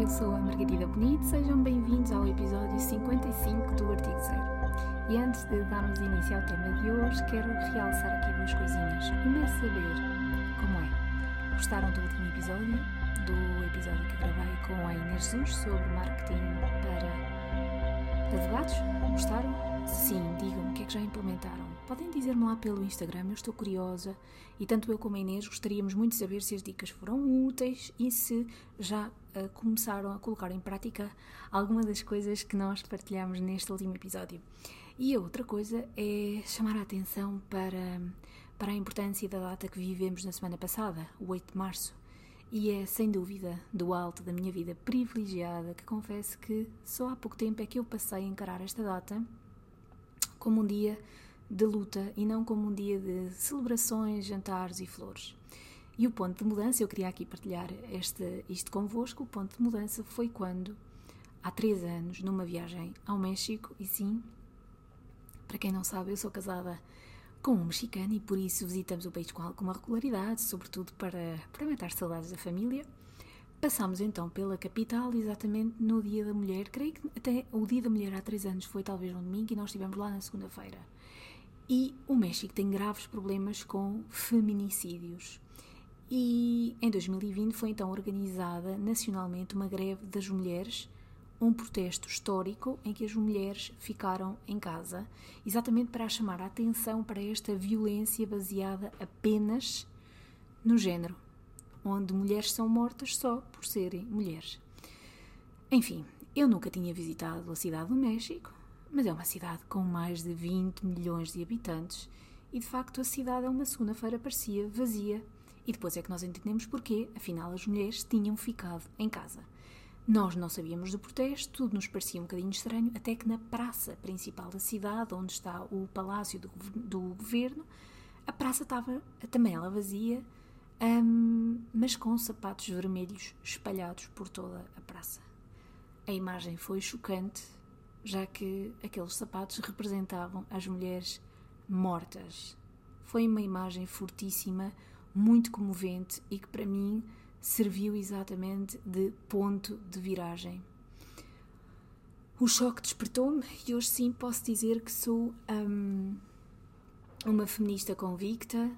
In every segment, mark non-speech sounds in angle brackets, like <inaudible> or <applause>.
eu sou a Margarida Bonito, sejam bem-vindos ao episódio 55 do Artigo Zero. E antes de darmos início ao tema de hoje, quero realçar aqui duas coisinhas. É saber como é. Gostaram do último episódio? Do episódio que gravei com a Inês Jesus sobre marketing para advogados? Gostaram? Sim, digam-me o que é que já implementaram. Podem dizer-me lá pelo Instagram, eu estou curiosa e tanto eu como a Inês gostaríamos muito de saber se as dicas foram úteis e se já uh, começaram a colocar em prática alguma das coisas que nós partilhamos neste último episódio. E a outra coisa é chamar a atenção para, para a importância da data que vivemos na semana passada, o 8 de março. E é sem dúvida do alto da minha vida privilegiada que confesso que só há pouco tempo é que eu passei a encarar esta data como um dia de luta e não como um dia de celebrações, jantares e flores. E o ponto de mudança, eu queria aqui partilhar este, isto convosco, o ponto de mudança foi quando, há três anos, numa viagem ao México, e sim, para quem não sabe, eu sou casada com um mexicano e por isso visitamos o país com alguma regularidade, sobretudo para, para matar saudades da família. Passámos então pela capital exatamente no Dia da Mulher. Creio que até o Dia da Mulher há três anos foi talvez um domingo e nós estivemos lá na segunda-feira. E o México tem graves problemas com feminicídios. E em 2020 foi então organizada nacionalmente uma greve das mulheres, um protesto histórico em que as mulheres ficaram em casa, exatamente para chamar a atenção para esta violência baseada apenas no género onde mulheres são mortas só por serem mulheres. Enfim, eu nunca tinha visitado a cidade do México, mas é uma cidade com mais de 20 milhões de habitantes e de facto a cidade a uma segunda-feira parecia vazia. E depois é que nós entendemos porquê, afinal as mulheres tinham ficado em casa. Nós não sabíamos do protesto, tudo nos parecia um bocadinho estranho, até que na praça principal da cidade, onde está o palácio do, do governo, a praça estava também ela vazia, um, mas com sapatos vermelhos espalhados por toda a praça. A imagem foi chocante, já que aqueles sapatos representavam as mulheres mortas. Foi uma imagem fortíssima, muito comovente e que para mim serviu exatamente de ponto de viragem. O choque despertou-me e hoje sim posso dizer que sou um, uma feminista convicta,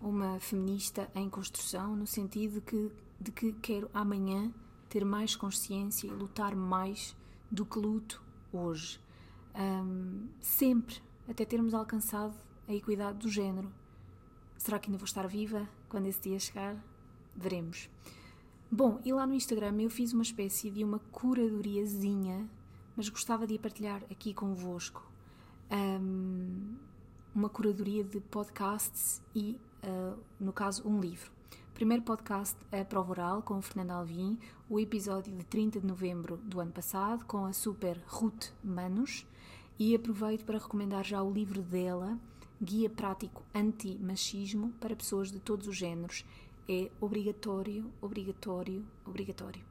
uma feminista em construção, no sentido que, de que quero amanhã ter mais consciência e lutar mais do que luto hoje. Um, sempre, até termos alcançado a equidade do género. Será que ainda vou estar viva quando esse dia chegar? Veremos. Bom, e lá no Instagram eu fiz uma espécie de uma curadoriazinha, mas gostava de a partilhar aqui convosco. Um, uma curadoria de podcasts e uh, no caso, um livro. Primeiro podcast, A Prova Oral, com o Fernando Alvim, o episódio de 30 de novembro do ano passado, com a super Ruth Manos, e aproveito para recomendar já o livro dela, Guia Prático Anti-Machismo para Pessoas de Todos os Géneros. É obrigatório, obrigatório, obrigatório.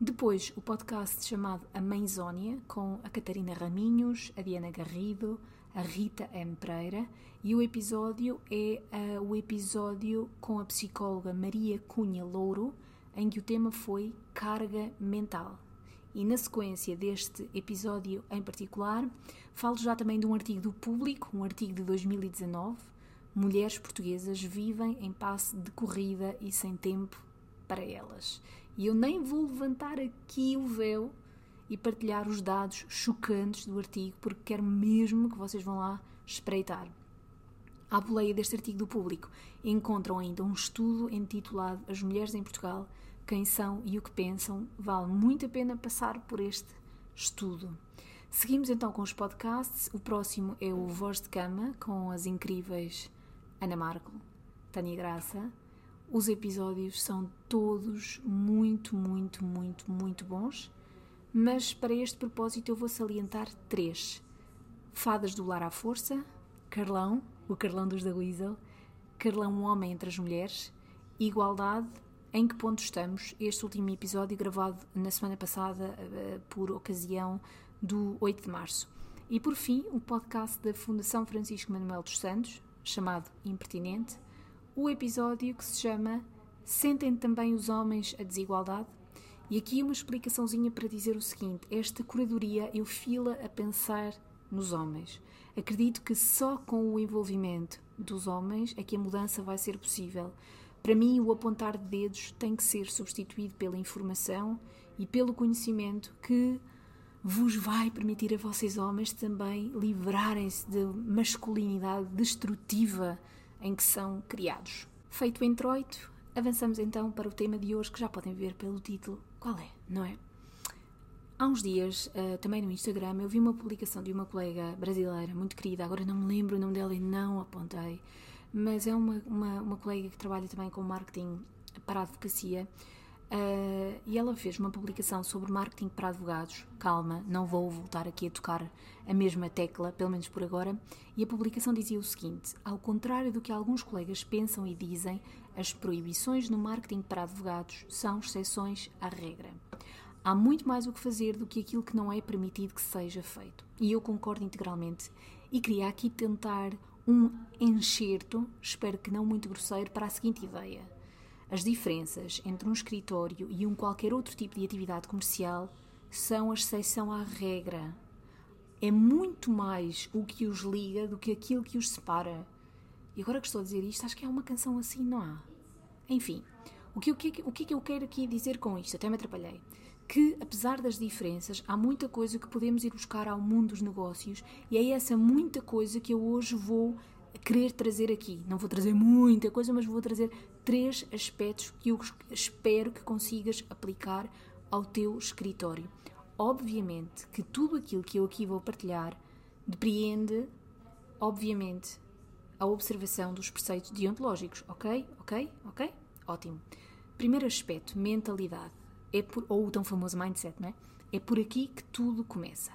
Depois, o podcast chamado A Mãezónia, com a Catarina Raminhos, a Diana Garrido, a Rita M. Pereira, e o episódio é uh, o episódio com a psicóloga Maria Cunha Louro, em que o tema foi carga mental. E na sequência deste episódio em particular, falo já também de um artigo do Público, um artigo de 2019, Mulheres portuguesas vivem em passe de corrida e sem tempo para elas. E eu nem vou levantar aqui o véu e partilhar os dados chocantes do artigo, porque quero mesmo que vocês vão lá espreitar. À boleia deste artigo do público encontram ainda um estudo intitulado As Mulheres em Portugal, Quem São e o que Pensam. Vale muito a pena passar por este estudo. Seguimos então com os podcasts. O próximo é o Voz de Cama, com as incríveis Ana Marco, Tânia Graça. Os episódios são todos muito, muito, muito, muito bons mas para este propósito eu vou salientar três: Fadas do Lar à Força, Carlão, o Carlão dos da Weasel, Carlão, um homem entre as mulheres, Igualdade, em que ponto estamos? Este último episódio gravado na semana passada eh, por ocasião do 8 de março. E por fim, o podcast da Fundação Francisco Manuel dos Santos, chamado Impertinente, o episódio que se chama Sentem também os homens a desigualdade E aqui uma explicaçãozinha para dizer o seguinte: esta curadoria eu fila a pensar nos homens. Acredito que só com o envolvimento dos homens é que a mudança vai ser possível. Para mim, o apontar de dedos tem que ser substituído pela informação e pelo conhecimento que vos vai permitir a vocês homens também livrarem-se da masculinidade destrutiva em que são criados. Feito o introito, avançamos então para o tema de hoje que já podem ver pelo título qual é, não é? Há uns dias, uh, também no Instagram, eu vi uma publicação de uma colega brasileira muito querida, agora não me lembro o nome dela e não apontei, mas é uma, uma, uma colega que trabalha também com marketing para a advocacia Uh, e ela fez uma publicação sobre marketing para advogados. Calma, não vou voltar aqui a tocar a mesma tecla, pelo menos por agora. E a publicação dizia o seguinte: ao contrário do que alguns colegas pensam e dizem, as proibições no marketing para advogados são exceções à regra. Há muito mais o que fazer do que aquilo que não é permitido que seja feito. E eu concordo integralmente. E queria aqui tentar um enxerto, espero que não muito grosseiro, para a seguinte ideia as diferenças entre um escritório e um qualquer outro tipo de atividade comercial são a exceção à regra. É muito mais o que os liga do que aquilo que os separa. E agora que estou a dizer isto, acho que há uma canção assim, não há? Enfim, o que, o, que, o que é que eu quero aqui dizer com isto? Até me atrapalhei. Que, apesar das diferenças, há muita coisa que podemos ir buscar ao mundo dos negócios e é essa muita coisa que eu hoje vou querer trazer aqui. Não vou trazer muita coisa, mas vou trazer três aspectos que eu espero que consigas aplicar ao teu escritório. Obviamente que tudo aquilo que eu aqui vou partilhar depreende, obviamente, a observação dos preceitos deontológicos, ok? Ok? Ok? Ótimo. Primeiro aspecto, mentalidade. É por, ou o tão famoso mindset, não é? É por aqui que tudo começa.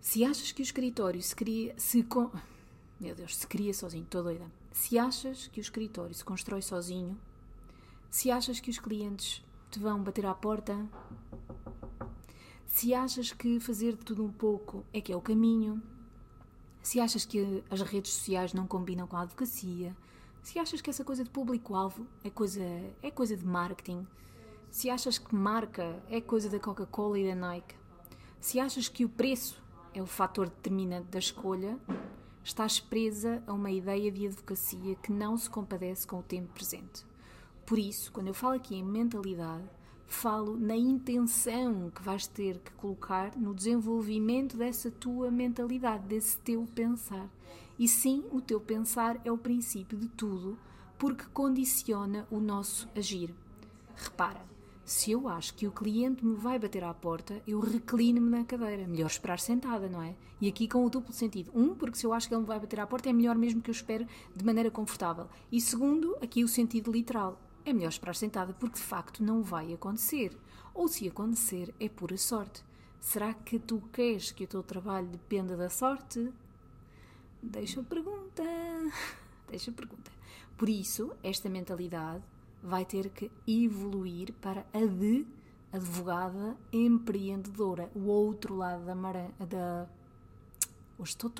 Se achas que o escritório se cria. Se com, meu Deus, se cria sozinho, estou doida. Se achas que o escritório se constrói sozinho, se achas que os clientes te vão bater à porta, se achas que fazer de tudo um pouco é que é o caminho, se achas que as redes sociais não combinam com a advocacia, se achas que essa coisa de público-alvo é coisa, é coisa de marketing, se achas que marca é coisa da Coca-Cola e da Nike, se achas que o preço é o fator determinante da escolha, estás presa a uma ideia de advocacia que não se compadece com o tempo presente. Por isso, quando eu falo aqui em mentalidade, falo na intenção que vais ter que colocar no desenvolvimento dessa tua mentalidade, desse teu pensar. E sim, o teu pensar é o princípio de tudo, porque condiciona o nosso agir. Repara, se eu acho que o cliente me vai bater à porta, eu reclino-me na cadeira. Melhor esperar sentada, não é? E aqui com o duplo sentido. Um, porque se eu acho que ele me vai bater à porta, é melhor mesmo que eu espere de maneira confortável. E segundo, aqui o sentido literal. É melhor esperar sentada porque de facto não vai acontecer. Ou se acontecer, é pura sorte. Será que tu queres que o teu trabalho dependa da sorte? Deixa a pergunta. <laughs> Deixa a pergunta. Por isso, esta mentalidade vai ter que evoluir para a de advogada empreendedora, o outro lado da maré, da hoje estou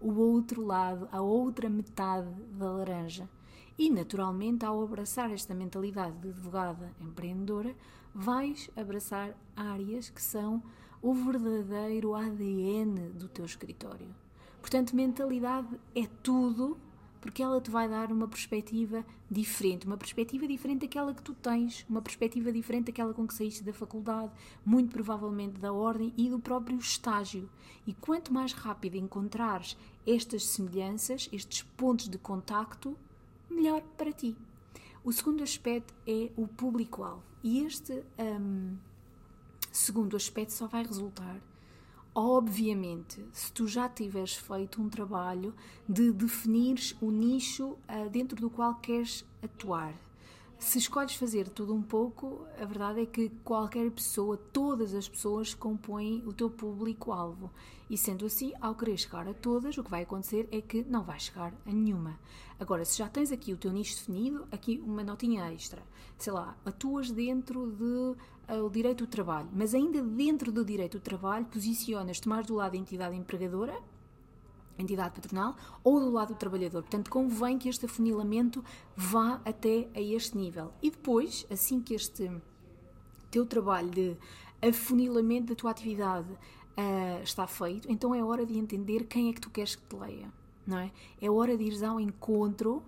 o outro lado, a outra metade da laranja. E naturalmente, ao abraçar esta mentalidade de advogada empreendedora, vais abraçar áreas que são o verdadeiro ADN do teu escritório. Portanto, mentalidade é tudo porque ela te vai dar uma perspectiva diferente, uma perspectiva diferente daquela que tu tens, uma perspectiva diferente daquela com que saíste da faculdade, muito provavelmente da ordem e do próprio estágio. E quanto mais rápido encontrares estas semelhanças, estes pontos de contacto, melhor para ti. O segundo aspecto é o público-alvo. E este um, segundo aspecto só vai resultar Obviamente, se tu já tiveres feito um trabalho de definires o nicho uh, dentro do qual queres atuar. Se escolhes fazer tudo um pouco, a verdade é que qualquer pessoa, todas as pessoas compõem o teu público-alvo. E sendo assim, ao querer chegar a todas, o que vai acontecer é que não vais chegar a nenhuma. Agora, se já tens aqui o teu nicho definido, aqui uma notinha extra. Sei lá, atuas dentro de o direito do trabalho, mas ainda dentro do direito do trabalho posicionas-te mais do lado da entidade empregadora, entidade patronal, ou do lado do trabalhador. Portanto, convém que este afunilamento vá até a este nível. E depois, assim que este teu trabalho de afunilamento da tua atividade uh, está feito, então é hora de entender quem é que tu queres que te leia, não é? É hora de ires ao encontro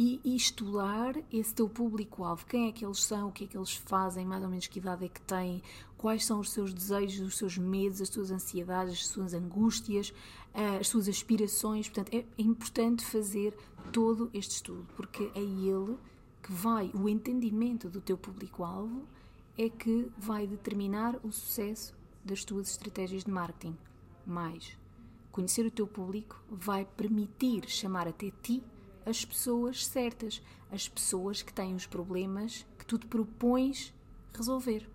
e, e estudar esse teu público-alvo. Quem é que eles são, o que é que eles fazem, mais ou menos que idade é que têm, quais são os seus desejos, os seus medos, as suas ansiedades, as suas angústias, uh, as suas aspirações. Portanto, é, é importante fazer todo este estudo, porque é ele que vai, o entendimento do teu público-alvo é que vai determinar o sucesso das tuas estratégias de marketing. Mais, conhecer o teu público vai permitir chamar até ti as pessoas certas, as pessoas que têm os problemas que tu te propões resolver.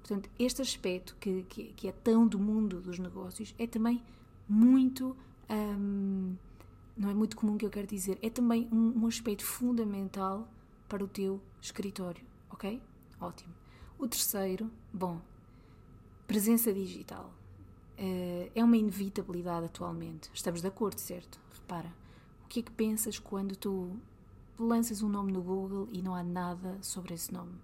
Portanto, este aspecto que, que, que é tão do mundo dos negócios é também muito. Hum, não é muito comum que eu quero dizer, é também um, um aspecto fundamental para o teu escritório, ok? Ótimo. O terceiro, bom, presença digital. Uh, é uma inevitabilidade atualmente. Estamos de acordo, certo? Repara, que é que pensas quando tu lanças um nome no Google e não há nada sobre esse nome?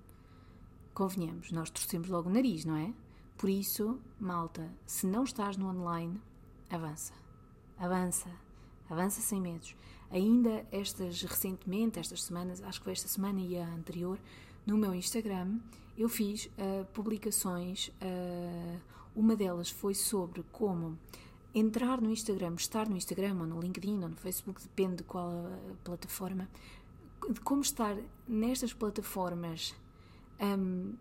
Convenhamos, nós torcemos logo o nariz, não é? Por isso, malta, se não estás no online, avança. Avança. Avança sem medos. Ainda estas recentemente, estas semanas, acho que foi esta semana e a anterior, no meu Instagram, eu fiz uh, publicações. Uh, uma delas foi sobre como entrar no Instagram, estar no Instagram ou no LinkedIn ou no Facebook, depende de qual plataforma, de como estar nestas plataformas um,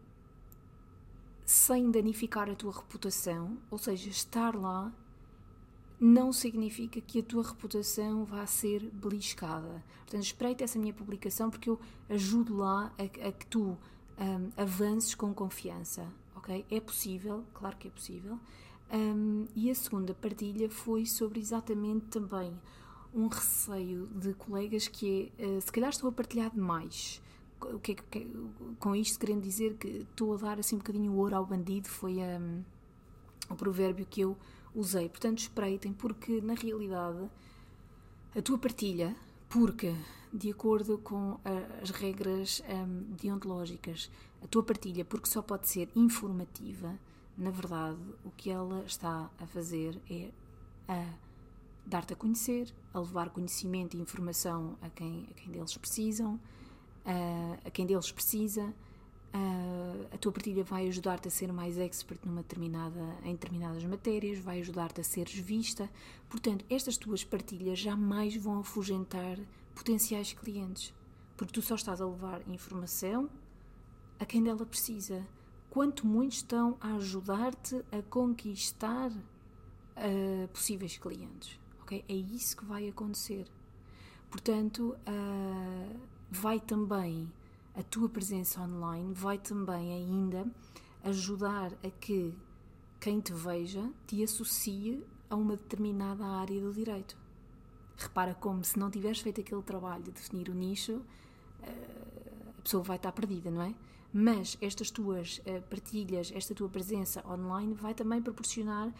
sem danificar a tua reputação, ou seja, estar lá não significa que a tua reputação vá ser beliscada. Portanto, espreita essa minha publicação porque eu ajudo lá a, a que tu um, avances com confiança, ok? É possível, claro que é possível. Um, e a segunda partilha foi sobre exatamente também um receio de colegas que é, uh, se calhar estou a partilhar demais. O que é que, com isto querendo dizer que estou a dar assim um bocadinho o ouro ao bandido, foi um, o provérbio que eu usei. Portanto, espreitem, porque na realidade a tua partilha, porque de acordo com as regras um, deontológicas, a tua partilha, porque só pode ser informativa, na verdade, o que ela está a fazer é a dar-te a conhecer, a levar conhecimento e informação a quem, a quem deles precisam, a, a quem deles precisa Uh, a tua partilha vai ajudar-te a ser mais expert numa determinada, em determinadas matérias, vai ajudar-te a seres vista. Portanto, estas tuas partilhas jamais vão afugentar potenciais clientes, porque tu só estás a levar informação a quem dela precisa. Quanto muito estão a ajudar-te a conquistar uh, possíveis clientes. Okay? É isso que vai acontecer. Portanto, uh, vai também a tua presença online vai também ainda ajudar a que quem te veja te associe a uma determinada área do direito. Repara como se não tiveres feito aquele trabalho de definir o nicho, eh, a pessoa vai estar perdida, não é? Mas estas tuas eh, partilhas, esta tua presença online vai também proporcionar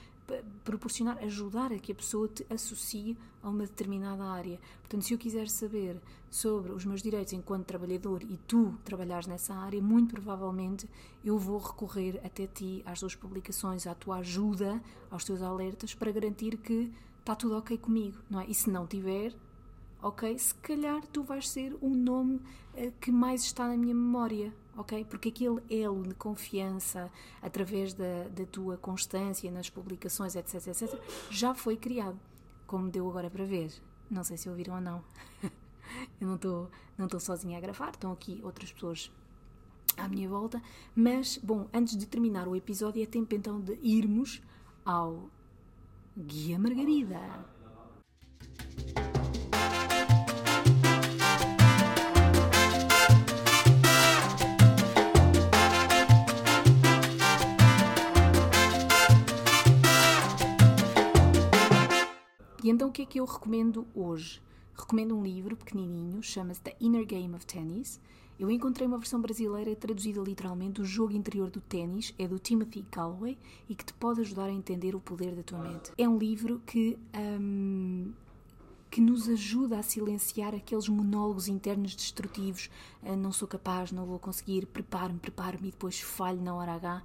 proporcionar, ajudar a que a pessoa te associe a uma determinada área. Portanto, se eu quiser saber sobre os meus direitos enquanto trabalhador e tu trabalhares nessa área, muito provavelmente eu vou recorrer até ti, às tuas publicações, à tua ajuda, aos teus alertas, para garantir que está tudo ok comigo, não é? E se não tiver, ok? Se calhar tu vais ser o nome uh, que mais está na minha memória, ok? Porque aquele elo de confiança através da, da tua constância nas publicações, etc, etc, já foi criado, como deu agora para ver. Não sei se ouviram ou não. <laughs> Eu não estou não estou sozinha a gravar, estão aqui outras pessoas à minha volta. Mas, bom, antes de terminar o episódio, é tempo então de irmos ao Guia Margarida. E então o que é que eu recomendo hoje? Recomendo um livro pequenininho, chama-se The Inner Game of Tennis. Eu encontrei uma versão brasileira traduzida literalmente, O Jogo Interior do Ténis, é do Timothy Galloway e que te pode ajudar a entender o poder da tua mente. É um livro que, um, que nos ajuda a silenciar aqueles monólogos internos destrutivos. Ah, não sou capaz, não vou conseguir, preparo-me, preparo-me e depois falho na hora H.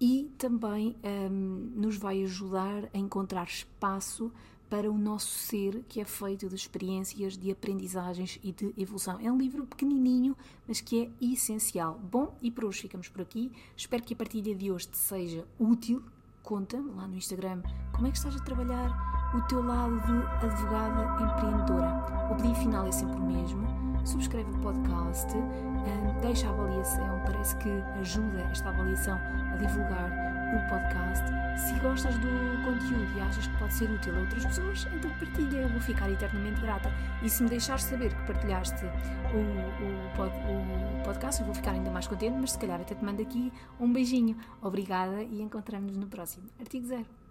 E também um, nos vai ajudar a encontrar espaço para o nosso ser, que é feito de experiências, de aprendizagens e de evolução. É um livro pequenininho, mas que é essencial. Bom, e por hoje ficamos por aqui. Espero que a partilha de hoje te seja útil. Conta-me lá no Instagram como é que estás a trabalhar o teu lado de advogada empreendedora. O pedido final é sempre o mesmo. Subscreve o podcast, deixa a avaliação, parece que ajuda esta avaliação a divulgar o podcast. Se gostas do conteúdo e achas que pode ser útil a outras pessoas, então partilha, eu vou ficar eternamente grata. E se me deixares saber que partilhaste o, o, pod, o podcast, eu vou ficar ainda mais contente, mas se calhar até te mando aqui um beijinho. Obrigada e encontramos-nos no próximo. Artigo Zero.